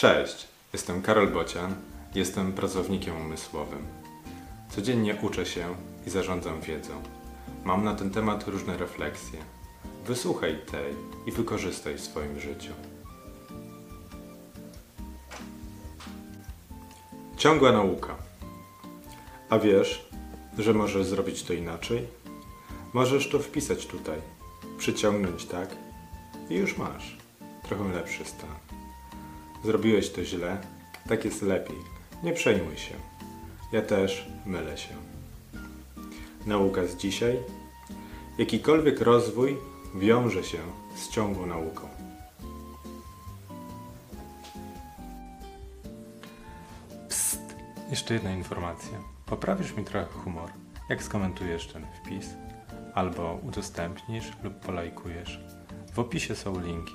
Cześć, jestem Karol Bocian, jestem pracownikiem umysłowym. Codziennie uczę się i zarządzam wiedzą. Mam na ten temat różne refleksje. Wysłuchaj tej i wykorzystaj w swoim życiu. Ciągła nauka. A wiesz, że możesz zrobić to inaczej? Możesz to wpisać tutaj, przyciągnąć tak i już masz trochę lepszy stan. Zrobiłeś to źle, tak jest lepiej. Nie przejmuj się. Ja też mylę się. Nauka z dzisiaj. Jakikolwiek rozwój wiąże się z ciągłą nauką. Psst, jeszcze jedna informacja. Poprawisz mi trochę humor, jak skomentujesz ten wpis, albo udostępnisz lub polajkujesz. W opisie są linki.